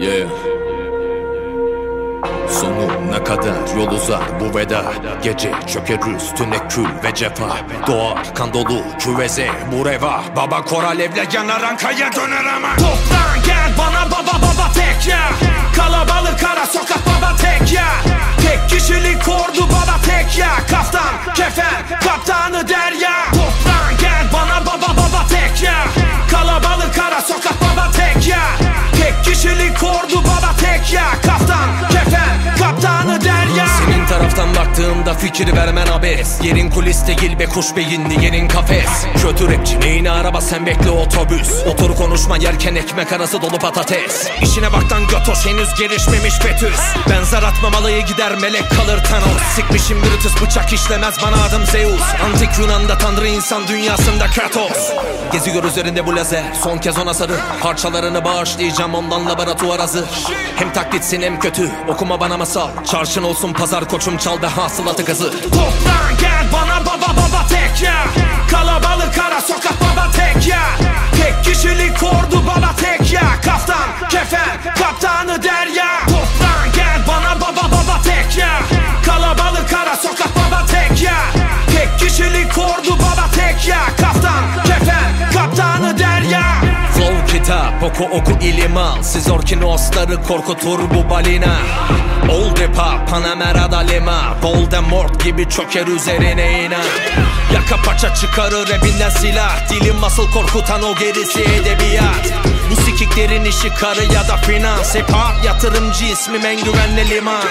Yeah. Sonuna kadar yol uzar bu veda? Gece çöker üstüne kül ve cefa. Doğar kan dolu küveze bu reva. Baba kor alevle yanar Anka'ya döner ama. Toplan gel bana baba baba tek ya. Kalabalık ara Taraftan baktığımda fikir vermen abes. Yerin kulis değil be kuş beyinli yerin kafes. Kötü rapçi neyine araba sen bekle otobüs. Otur konuşma yerken ekmek arası dolu patates. İşine baktan götoş henüz gelişmemiş betüs Ben zar atmamalıya gider melek kalır Thanos. Sikmişim Brutus bıçak işlemez bana adım Zeus. Antik Yunan'da tanrı insan dünyasında Kratos. Geziyor üzerinde bu lazer son kez ona sarı. Parçalarını bağışlayacağım ondan laboratuvar hazır. Hem taklitsin hem kötü okuma bana masal. Çarşın olsun pazar koçum çal be hasılatı kızı Toplan gel bana baba baba tek ya. Kalabalık ara sokak baba tek ya. Tek kişilik ordu baba tek ya. Kaftan kefen kaptanı derya. Toplan gel bana baba baba tek ya. Kalabalık ara sokak baba tek ya. Tek kişilik ordu baba tek ya. Kaftan kefen kaptanı derya. Flow kitap oku oku ilim al Siz orkinosları korkutur bu balina. Old Panamera'da lima Voldemort gibi çöker üzerine inan Yaka paça çıkarır rapinden silah. Dilim asıl korkutan o gerisi edebiyat. Bu sikiklerin işi karı ya da finans. Hard yatırımcı ismim en güvenli liman.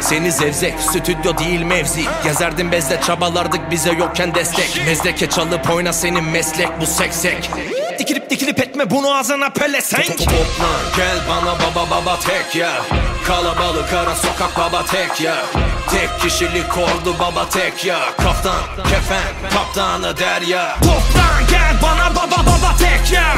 Seni zevzek stüdyo değil mevzi. Gezerdim bezle çabalardık bize yokken destek. Mezdeke çalıp oyna senin meslek bu seksek Dikilip dikilip etme bunu ağzına pelesenk Toplan gel bana baba baba tek ya. Kalabalık ara sokak baba tek ya. Tek kişilik ordu baba tek ya. Kaftan kefen kaptanı derya. Toplan gel bana baba baba tek ya